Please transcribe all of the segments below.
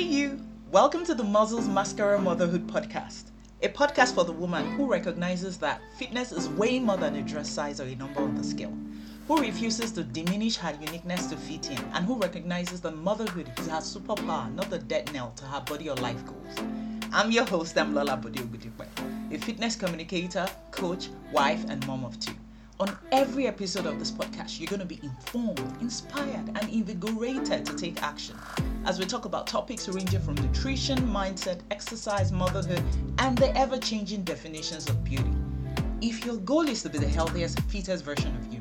Hey, you! Welcome to the Muscles Mascara Motherhood podcast, a podcast for the woman who recognizes that fitness is way more than a dress size or a number on the scale, who refuses to diminish her uniqueness to fit in, and who recognizes that motherhood is her superpower, not the dead nail to her body or life goals. I'm your host, I'm Lola Bodiogudipe, a fitness communicator, coach, wife, and mom of two. On every episode of this podcast, you're going to be informed, inspired, and invigorated to take action as we talk about topics ranging from nutrition, mindset, exercise, motherhood, and the ever changing definitions of beauty. If your goal is to be the healthiest, fittest version of you,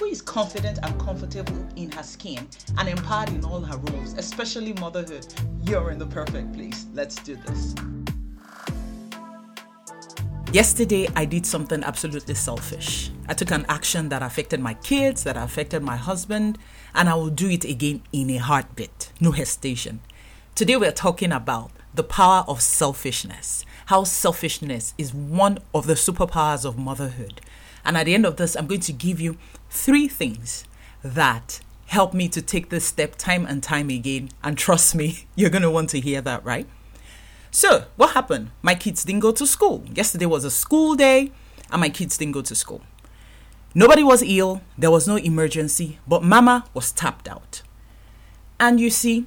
who is confident and comfortable in her skin and empowered in all her roles, especially motherhood, you're in the perfect place. Let's do this. Yesterday, I did something absolutely selfish. I took an action that affected my kids, that affected my husband, and I will do it again in a heartbeat, no hesitation. Today, we're talking about the power of selfishness, how selfishness is one of the superpowers of motherhood. And at the end of this, I'm going to give you three things that help me to take this step time and time again. And trust me, you're going to want to hear that, right? So, what happened? My kids didn't go to school. Yesterday was a school day, and my kids didn't go to school. Nobody was ill, there was no emergency, but mama was tapped out. And you see,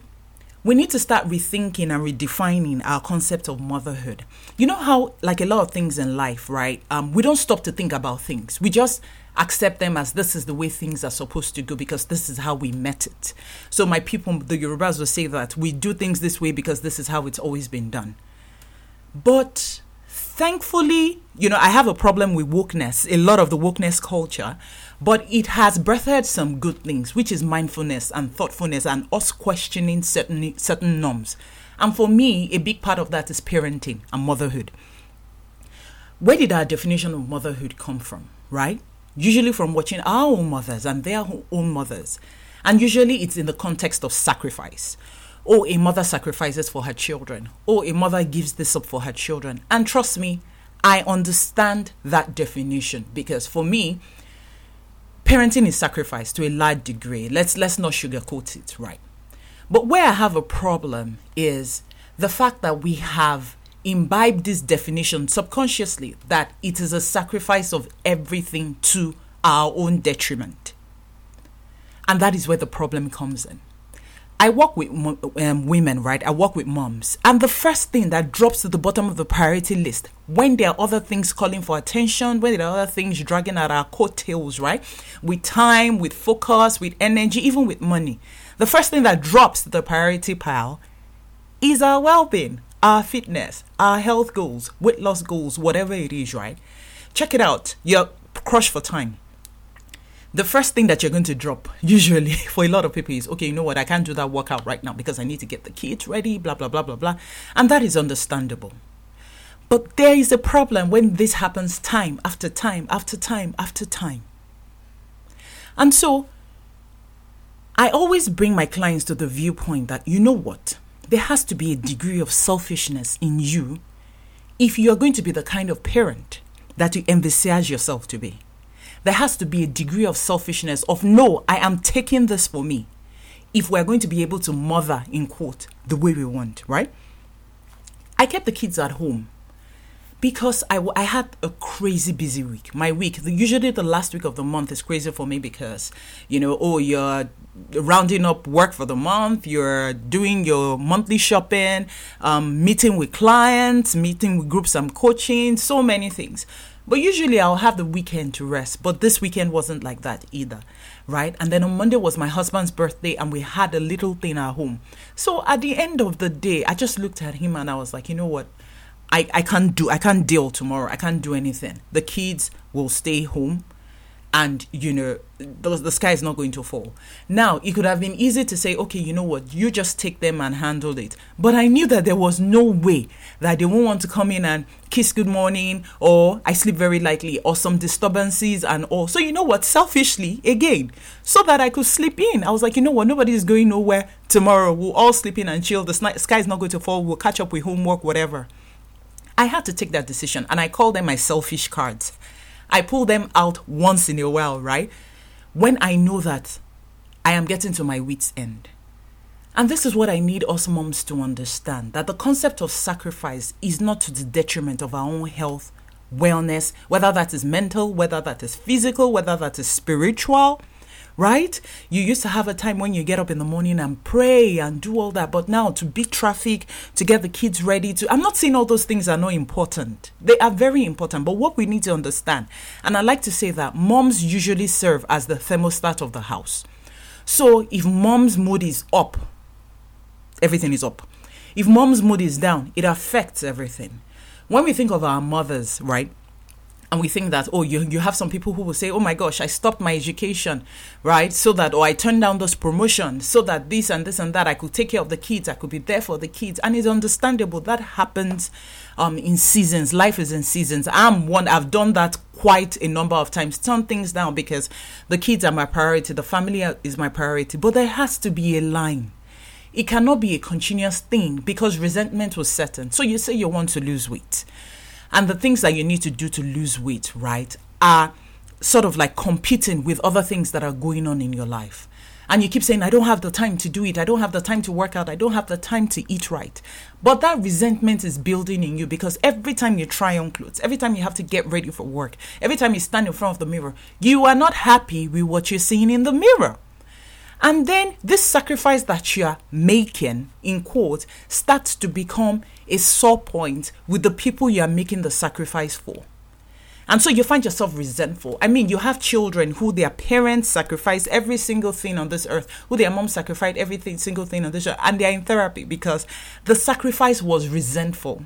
we need to start rethinking and redefining our concept of motherhood. You know how, like a lot of things in life, right? Um, we don't stop to think about things. We just accept them as this is the way things are supposed to go because this is how we met it. So my people, the Yorubas will say that we do things this way because this is how it's always been done. But thankfully, you know, I have a problem with wokeness, a lot of the wokeness culture, but it has birthed some good things, which is mindfulness and thoughtfulness and us questioning certain certain norms. And for me, a big part of that is parenting and motherhood. Where did our definition of motherhood come from, right? usually from watching our own mothers and their own mothers. And usually it's in the context of sacrifice. Or a mother sacrifices for her children. Or a mother gives this up for her children. And trust me, I understand that definition because for me, parenting is sacrifice to a large degree. Let's let's not sugarcoat it, right? But where I have a problem is the fact that we have imbibed this definition subconsciously that it is a sacrifice of everything to our own detriment. And that is where the problem comes in. I work with um, women, right? I work with moms. And the first thing that drops to the bottom of the priority list when there are other things calling for attention, when there are other things dragging at our coattails, right? With time, with focus, with energy, even with money. The first thing that drops to the priority pile is our well being, our fitness, our health goals, weight loss goals, whatever it is, right? Check it out. You're crushed for time. The first thing that you're going to drop, usually for a lot of people, is okay, you know what, I can't do that workout right now because I need to get the kids ready, blah, blah, blah, blah, blah. And that is understandable. But there is a problem when this happens time after time after time after time. And so I always bring my clients to the viewpoint that, you know what? there has to be a degree of selfishness in you if you are going to be the kind of parent that you envisage yourself to be. There has to be a degree of selfishness of no, I am taking this for me. If we're going to be able to mother, in quote, the way we want, right? I kept the kids at home because I, I had a crazy busy week. My week, the, usually the last week of the month is crazy for me because, you know, oh, you're rounding up work for the month, you're doing your monthly shopping, um, meeting with clients, meeting with groups I'm coaching, so many things. But usually I'll have the weekend to rest, but this weekend wasn't like that either, right? And then on Monday was my husband's birthday and we had a little thing at home. So at the end of the day, I just looked at him and I was like, you know what? I, I can't do I can't deal tomorrow. I can't do anything. The kids will stay home and you know the, the sky is not going to fall. Now it could have been easy to say okay you know what? You just take them and handle it. But i knew that there was no way that they won't want to come in and kiss good morning or i sleep very lightly or some disturbances and all. So you know what? Selfishly again so that i could sleep in. I was like you know what? Nobody is going nowhere tomorrow. We'll all sleep in and chill. The sky is not going to fall. We'll catch up with homework whatever. I had to take that decision and I call them my selfish cards. I pull them out once in a while, right? When I know that I am getting to my wits' end. And this is what I need us moms to understand that the concept of sacrifice is not to the detriment of our own health, wellness, whether that is mental, whether that is physical, whether that is spiritual, right? You used to have a time when you get up in the morning and pray and do all that, but now to beat traffic, to get the kids ready, to I'm not saying all those things are not important. They are very important, but what we need to understand, and I like to say that moms usually serve as the thermostat of the house. So if mom's mood is up, everything is up. If mom's mood is down, it affects everything. When we think of our mothers, right? And we think that oh you you have some people who will say oh my gosh I stopped my education right? So that or I turned down those promotions so that this and this and that I could take care of the kids I could be there for the kids. And it's understandable that happens um in seasons. Life is in seasons. I'm one I've done that quite a number of times. Turn things down because the kids are my priority the family is my priority. But there has to be a line. It cannot be a continuous thing because resentment will set in so you say you want to lose weight and the things that you need to do to lose weight, right, are sort of like competing with other things that are going on in your life. And you keep saying, I don't have the time to do it. I don't have the time to work out. I don't have the time to eat right. But that resentment is building in you because every time you try on clothes, every time you have to get ready for work, every time you stand in front of the mirror, you are not happy with what you're seeing in the mirror. And then this sacrifice that you are making, in quote, starts to become a sore point with the people you are making the sacrifice for. And so you find yourself resentful. I mean, you have children who their parents sacrificed every single thing on this earth, who their mom sacrificed everything single thing on this earth, and they're in therapy because the sacrifice was resentful.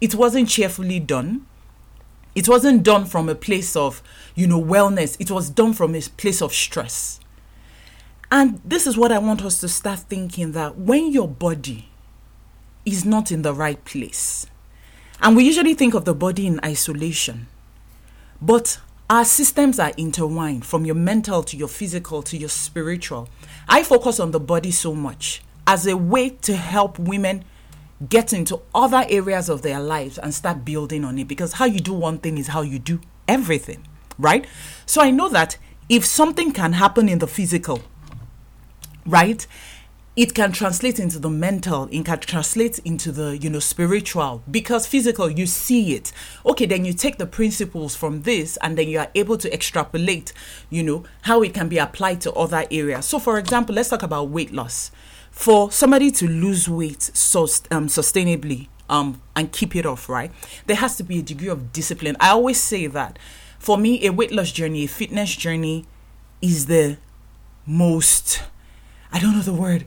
It wasn't cheerfully done. It wasn't done from a place of, you know, wellness. It was done from a place of stress. And this is what I want us to start thinking that when your body is not in the right place, and we usually think of the body in isolation, but our systems are intertwined from your mental to your physical to your spiritual. I focus on the body so much as a way to help women get into other areas of their lives and start building on it because how you do one thing is how you do everything, right? So I know that if something can happen in the physical, right? it can translate into the mental it can translate into the you know spiritual because physical you see it. Okay then you take the principles from this and then you are able to extrapolate you know how it can be applied to other areas. So for example let's talk about weight loss. For somebody to lose weight so um, sustainably um, and keep it off right there has to be a degree of discipline. I always say that for me a weight loss journey a fitness journey is the most I don't know the word.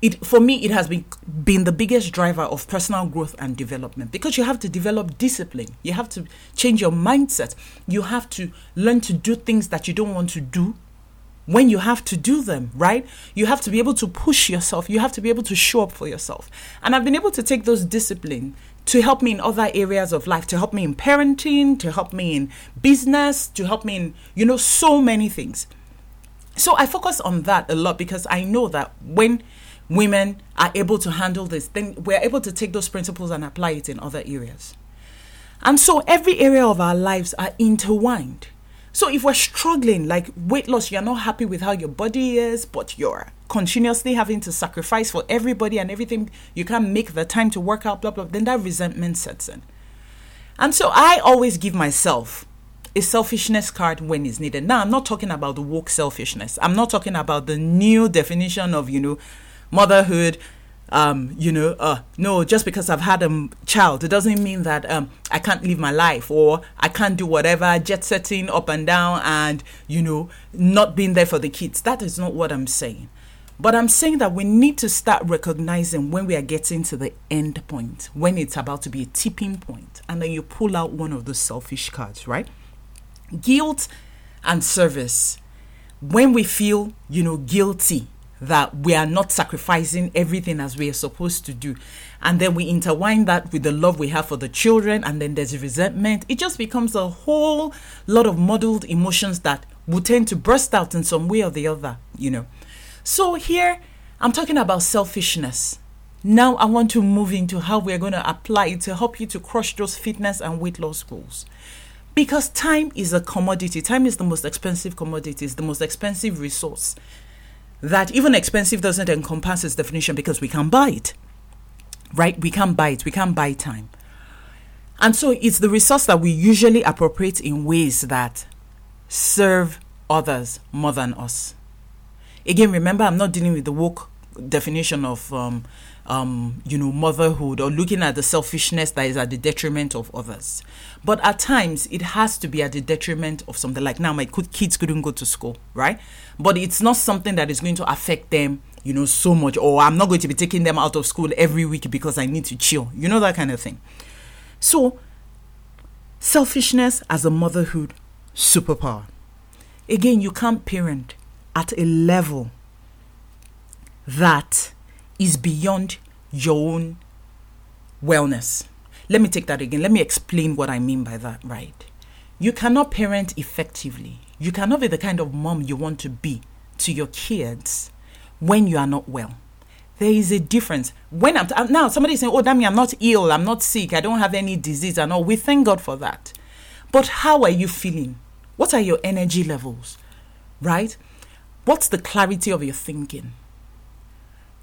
It for me it has been been the biggest driver of personal growth and development because you have to develop discipline. You have to change your mindset. You have to learn to do things that you don't want to do when you have to do them, right? You have to be able to push yourself. You have to be able to show up for yourself. And I've been able to take those discipline to help me in other areas of life, to help me in parenting, to help me in business, to help me in, you know, so many things. So I focus on that a lot because I know that when women are able to handle this, then we're able to take those principles and apply it in other areas. And so every area of our lives are intertwined. So if we're struggling, like weight loss, you're not happy with how your body is, but you're continuously having to sacrifice for everybody and everything, you can't make the time to work out, blah, blah, then that resentment sets in. And so I always give myself a selfishness card when it's needed. Now, I'm not talking about the woke selfishness. I'm not talking about the new definition of, you know, motherhood. Um, you know, uh, no, just because I've had a child, it doesn't mean that um, I can't live my life or I can't do whatever, jet setting up and down and, you know, not being there for the kids. That is not what I'm saying. But I'm saying that we need to start recognizing when we are getting to the end point, when it's about to be a tipping point, and then you pull out one of those selfish cards, right? Guilt and service. When we feel you know guilty that we are not sacrificing everything as we are supposed to do and then we intertwine that with the love we have for the children and then there's resentment it just becomes a whole lot of muddled emotions that will tend to burst out in some way or the other you know. So here i'm talking about selfishness. Now i want to move into how we're going to apply it to help you to crush those fitness and weight loss goals because time is a commodity. Time is the most expensive commodity, it's the most expensive resource. that even expensive doesn't encompass its definition because we can buy it. Right? We can buy it. We can buy time. And so it's the resource that we usually appropriate in ways that serve others more than us. Again, remember, I'm not dealing with the woke definition of, um, um, you know, motherhood or looking at the selfishness that is at the detriment of others. But at times, it has to be at the detriment of something. Like now, my kids couldn't go to school, right? But it's not something that is going to affect them, you know, so much. Or I'm not going to be taking them out of school every week because I need to chill. You know, that kind of thing. So, selfishness as a motherhood superpower. Again, you can't parent at a level that is beyond your own wellness. Let me take that again. Let me explain what I mean by that, right? You cannot parent effectively. You cannot be the kind of mom you want to be to your kids when you are not well. There is a difference. When I'm, now somebody saying, "Oh, damn, I'm not ill. I'm not sick. I don't have any disease," and all. We thank God for that. But how are you feeling? What are your energy levels? Right? What's the clarity of your thinking?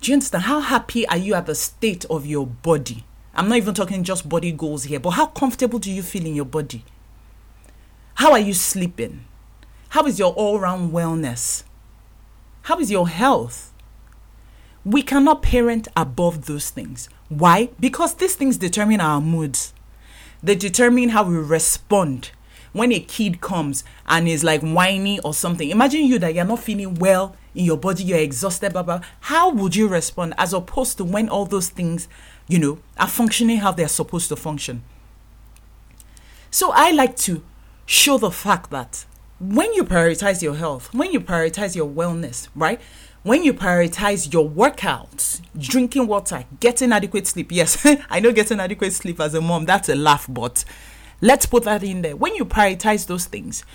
Do you understand? How happy are you at the state of your body? I'm not even talking just body goals here, but how comfortable do you feel in your body? How are you sleeping? How is your all round wellness? How is your health? We cannot parent above those things. Why? Because these things determine our moods. They determine how we respond when a kid comes and is like whiny or something. Imagine you that you're not feeling well in your body, you're exhausted, blah, blah. How would you respond as opposed to when all those things, you know, are functioning how they're supposed to function? So I like to show the fact that when you prioritize your health, when you prioritize your wellness, right? when you prioritize your workouts, drinking water, getting adequate sleep. Yes, I know getting adequate sleep as a mom, that's a laugh, but let's put that in there. When you prioritize those things,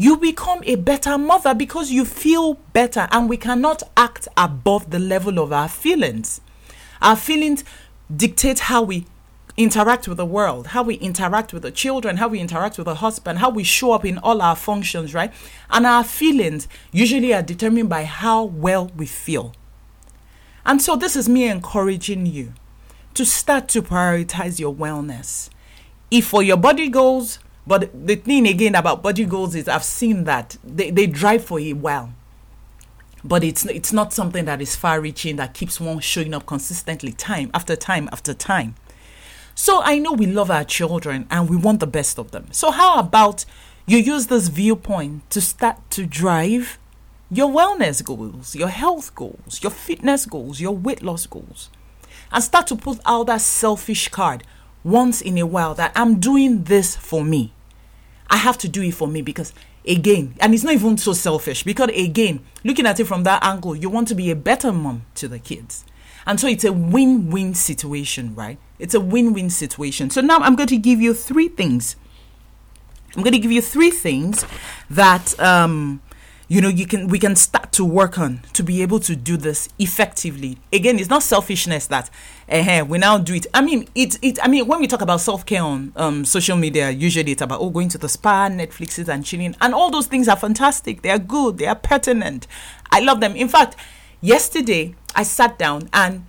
you become a better mother because you feel better, and we cannot act above the level of our feelings. Our feelings dictate how we interact with the world, how we interact with the children, how we interact with the husband, how we show up in all our functions, right? And our feelings usually are determined by how well we feel. And so, this is me encouraging you to start to prioritize your wellness. If for your body goals, but the thing again about body goals is I've seen that they, they drive for a while. But it's it's not something that is far reaching that keeps one showing up consistently time after time after time. So I know we love our children and we want the best of them. So, how about you use this viewpoint to start to drive your wellness goals, your health goals, your fitness goals, your weight loss goals, and start to put out that selfish card once in a while that I'm doing this for me. I have to do it for me because again, and it's not even so selfish because again, looking at it from that angle, you want to be a better mom to the kids. And so it's a win win situation, right? It's a win win situation. So now I'm going to give you three things. I'm going to give you three things that um, you know you can we can start to work on to be able to do this effectively again it's not selfishness that uh, we now do it i mean it, it i mean when we talk about self-care on um, social media usually it's about oh going to the spa netflixes and chilling and all those things are fantastic they are good they are pertinent i love them in fact yesterday I sat down and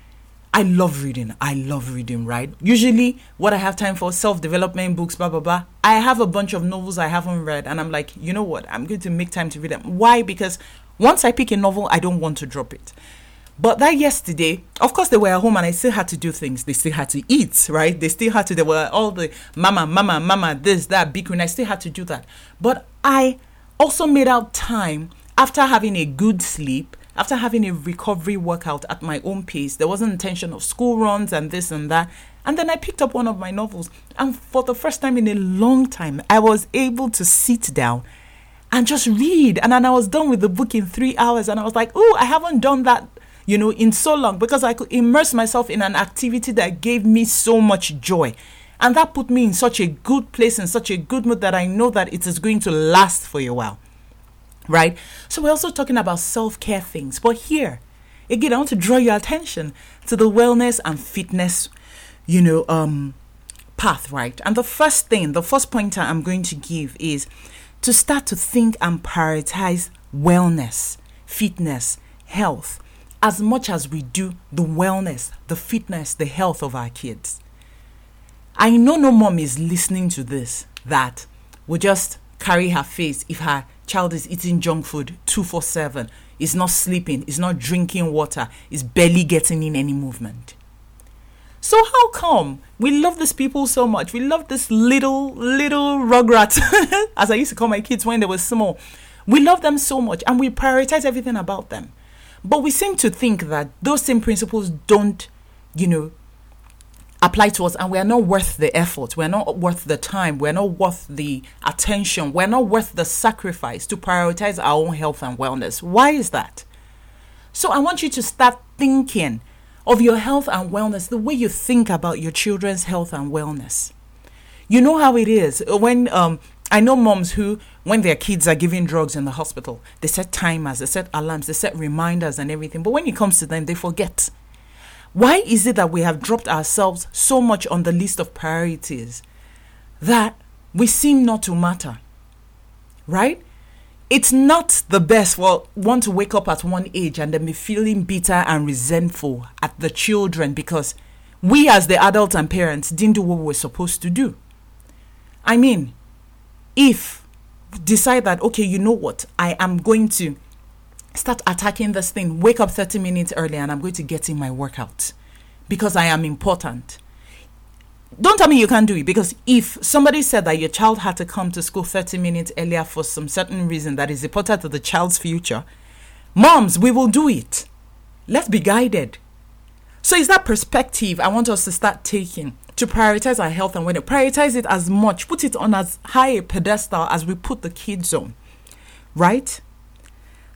I love reading. I love reading, right? Usually, what I have time for self development books, blah, blah, blah. I have a bunch of novels I haven't read, and I'm like, you know what? I'm going to make time to read them. Why? Because once I pick a novel, I don't want to drop it. But that yesterday, of course, they were at home and I still had to do things. They still had to eat, right? They still had to, there were all the mama, mama, mama, this, that, big I still had to do that. But I also made out time after having a good sleep after having a recovery workout at my own pace, there wasn't intention of school runs and this and that. And then I picked up one of my novels, and for the first time in a long time, I was able to sit down and just read. And then I was done with the book in three hours, and I was like, oh, I haven't done that, you know, in so long because I could immerse myself in an activity that gave me so much joy. And that put me in such a good place, and such a good mood that I know that it is going to last for a while right? So we're also talking about self care things. But here, again, I want to draw your attention to the wellness and fitness, you know, um, path, right? And the first thing, the first pointer I'm going to give is to start to think and prioritize wellness, fitness, health as much as we do the wellness, the fitness, the health of our kids. I know no mom is listening to this that will just carry her face if her child is eating junk food 247, is not sleeping, is not drinking water, is barely getting in any movement. So how come we love these people so much? We love this little little rugrat, as I used to call my kids when they were small. We love them so much and we prioritize everything about them. But we seem to think that those same principles don't, you know, apply to us and we are not worth the effort. We're not worth the time. We're not worth the attention. We're not worth the sacrifice to prioritize our own health and wellness. Why is that? So I want you to start thinking of your health and wellness the way you think about your children's health and wellness. You know how it is when um, I know moms who, when their kids are giving drugs in the hospital, they set timers, they set alarms, they set reminders and everything. But when it comes to them, they forget. Why is it that we have dropped ourselves so much on the list of priorities that we seem not to matter? Right? it's not the best for one to wake up at one age and then be feeling bitter and resentful at the children because we as the adults and parents didn't do what we were supposed to do. I mean, if decide that okay, you know what, I am going to start attacking this thing, wake up 30 minutes early and I'm going to get in my workout because I am important don't tell me you can't do it because if somebody said that your child had to come to school 30 minutes earlier for some certain reason that is important to the child's future, moms, we will do it. Let's be guided. So, is that perspective I want us to start taking to prioritize our health and it prioritize it as much, put it on as high a pedestal as we put the kids on, right?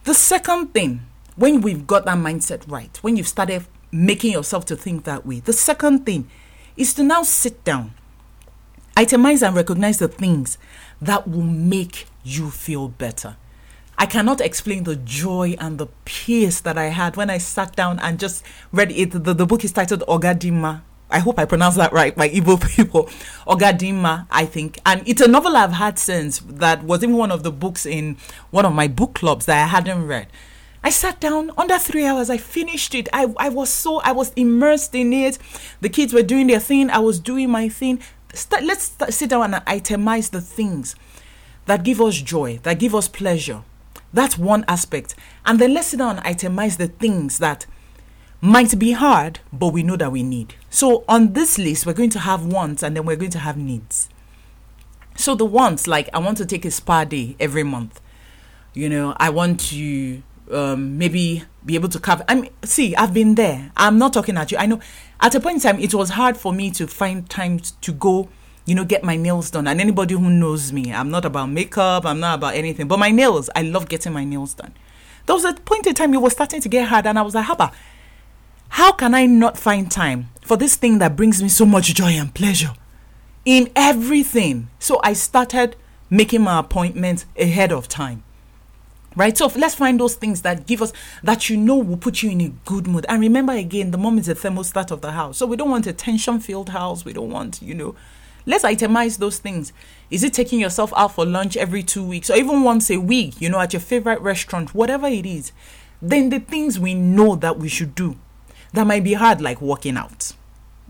The second thing, when we've got that mindset right, when you've started making yourself to think that way, the second thing is to now sit down, itemize and recognize the things that will make you feel better. I cannot explain the joy and the peace that I had when I sat down and just read it. The, the book is titled Ogadima. I hope I pronounced that right, my Igbo people. Ogadima, I think. And it's a novel I've had since that was even one of the books in one of my book clubs that I hadn't read. I sat down under three hours. I finished it. I, I was so, I was immersed in it. The kids were doing their thing. I was doing my thing. Let's sit down and itemize the things that give us joy, that give us pleasure. That's one aspect. And then let's sit down and itemize the things that might be hard, but we know that we need. So on this list, we're going to have wants and then we're going to have needs. So the wants, like I want to take a spa day every month. You know, I want to um, maybe be able to cover. I mean, see, I've been there. I'm not talking at you. I know at a point in time, it was hard for me to find time to go, you know, get my nails done. And anybody who knows me, I'm not about makeup, I'm not about anything, but my nails, I love getting my nails done. There was a point in time it was starting to get hard, and I was like, Haba, how can I not find time for this thing that brings me so much joy and pleasure in everything? So I started making my appointments ahead of time right so let's find those things that give us that you know will put you in a good mood and remember again the mom is the thermostat of the house so we don't want a tension filled house we don't want you know let's itemize those things. Is it taking yourself out for lunch every two weeks or even once a week you know at your favorite restaurant whatever it is? Then the things we know that we should do that might be hard like working out.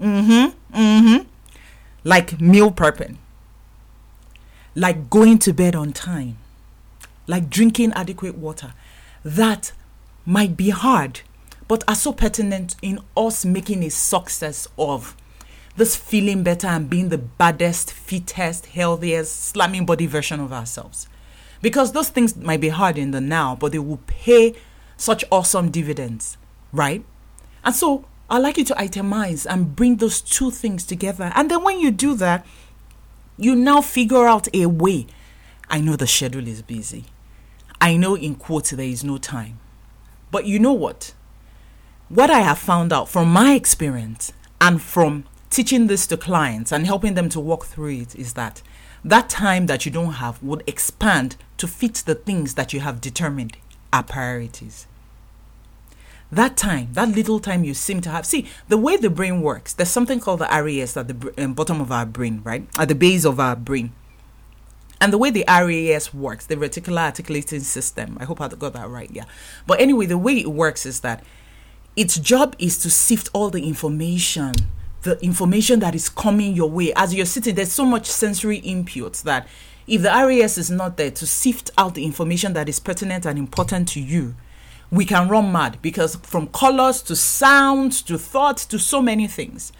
Mm-hmm mm-hmm. Like meal prepping. Like going to bed on time. Like drinking adequate water, that might be hard, but are so pertinent in us making a success of this feeling better and being the baddest, fittest, healthiest, slamming body version of ourselves. Because those things might be hard in the now, but they will pay such awesome dividends, right? And so I'd like you to itemize and bring those two things together. And then when you do that, you now figure out a way. I know the schedule is busy. I know in quotes there is no time. But you know what? What I have found out from my experience and from teaching this to clients and helping them to walk through it is that that time that you don't have would expand to fit the things that you have determined are priorities. That time, that little time you seem to have. See, the way the brain works, there's something called the RAS at the um, bottom of our brain, right? At the base of our brain. And the way the RAS works, the reticular articulating system, I hope I got that right, yeah. But anyway, the way it works is that its job is to sift all the information, the information that is coming your way. As you're sitting, there's so much sensory input that if the RAS is not there to sift out the information that is pertinent and important to you, we can run mad because from colors to sounds to thoughts to so many things.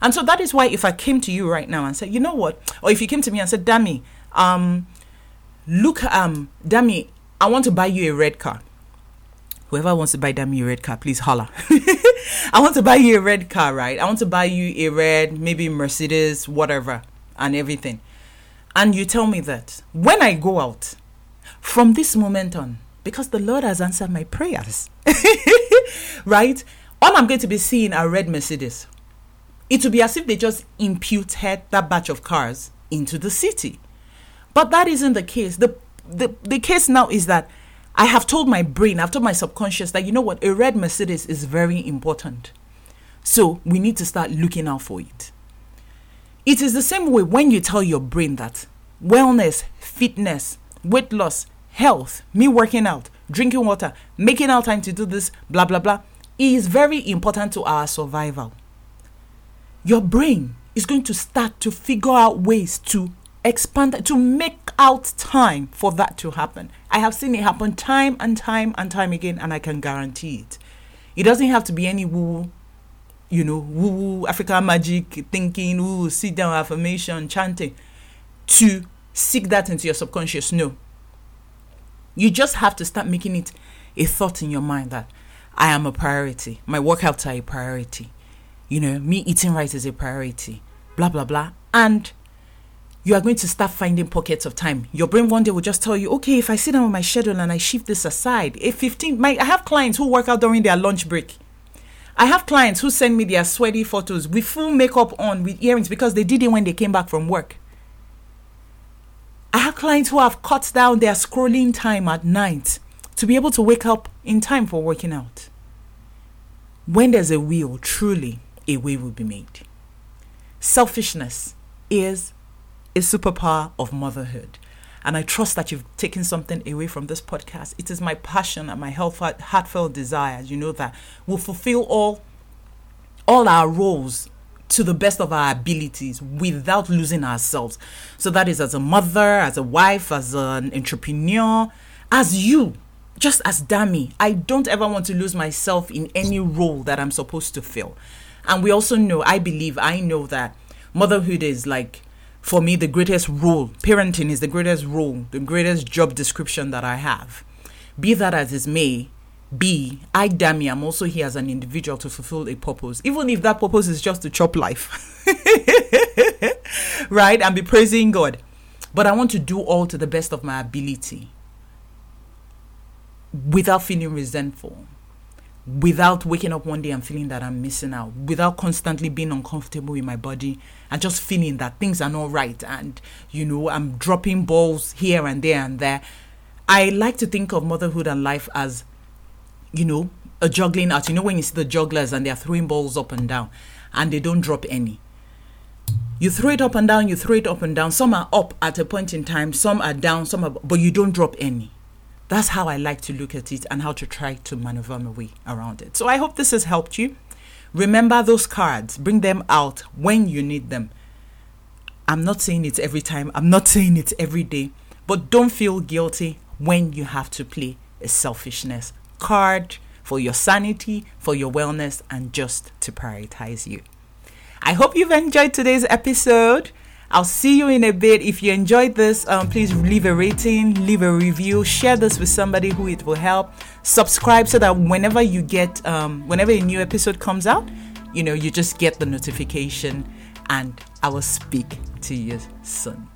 And so that is why if I came to you right now and said, you know what, or if you came to me and said, Dami, um, look, um, Dami, I want to buy you a red car. Whoever wants to buy Dami a red car, please holler. I want to buy you a red car, right? I want to buy you a red, maybe Mercedes, whatever, and everything. And you tell me that when I go out, from this moment on, because the Lord has answered my prayers, right? All I'm going to be seeing are red Mercedes. It will be as if they just imputed that batch of cars into the city. But that isn't the case. The, the, the case now is that I have told my brain, I've told my subconscious that, you know what, a red Mercedes is very important. So we need to start looking out for it. It is the same way when you tell your brain that wellness, fitness, weight loss, health, me working out, drinking water, making out time to do this, blah, blah, blah, is very important to our survival. Your brain is going to start to figure out ways to expand, to make out time for that to happen. I have seen it happen time and time and time again, and I can guarantee it. It doesn't have to be any woo, you know, woo African magic thinking, woo, sit down affirmation, chanting to seek that into your subconscious. No. You just have to start making it a thought in your mind that I am a priority. My workouts are a priority. You know, me eating right is a priority. Blah, blah, blah. And you are going to start finding pockets of time. Your brain one day will just tell you, okay, if I sit down with my schedule and I shift this aside, a 15, my, I have clients who work out during their lunch break. I have clients who send me their sweaty photos with full makeup on, with earrings, because they did it when they came back from work. I have clients who have cut down their scrolling time at night to be able to wake up in time for working out. When there's a will, truly, a way will be made. Selfishness is a superpower of motherhood. And I trust that you've taken something away from this podcast. It is my passion and my heartfelt desire, you know, that we'll fulfill all all our roles to the best of our abilities without losing ourselves. So that is as a mother, as a wife, as an entrepreneur, as you, just as Dami. I don't ever want to lose myself in any role that I'm supposed to fill. And we also know, I believe, I know that motherhood is like for me the greatest role parenting is the greatest role the greatest job description that i have. Be that as it may be i dami i'm also here as an individual to fulfill a purpose even if that purpose is just to chop life right and be praising god. But i want to do all to the best of my ability without feeling resentful without waking up one day and feeling that I'm missing out, without constantly being uncomfortable in my body and just feeling that things are not right and, you know, I'm dropping balls here and there and there. I like to think of motherhood and life as, you know, a juggling act. You know, when you see the jugglers and they're throwing balls up and down and they don't drop any. You throw it up and down, you throw it up and down. Some are up at a point in time, some are down, some are, but you don't drop any that's how I like to look at it and how to try to maneuver my way around it. So I hope this has helped you. Remember those cards, bring them out when you need them. I'm not saying it every time, I'm not saying it every day, but don't feel guilty when you have to play a selfishness card for your sanity, for your wellness, and just to prioritize you. I hope you've enjoyed today's episode. I'll see you in a bit. If you enjoyed this, um, please leave a rating, leave a review, share this with somebody who it will help. Subscribe so that whenever you get, um, whenever a new episode comes out, you know, you just get the notification. And I will speak to you soon.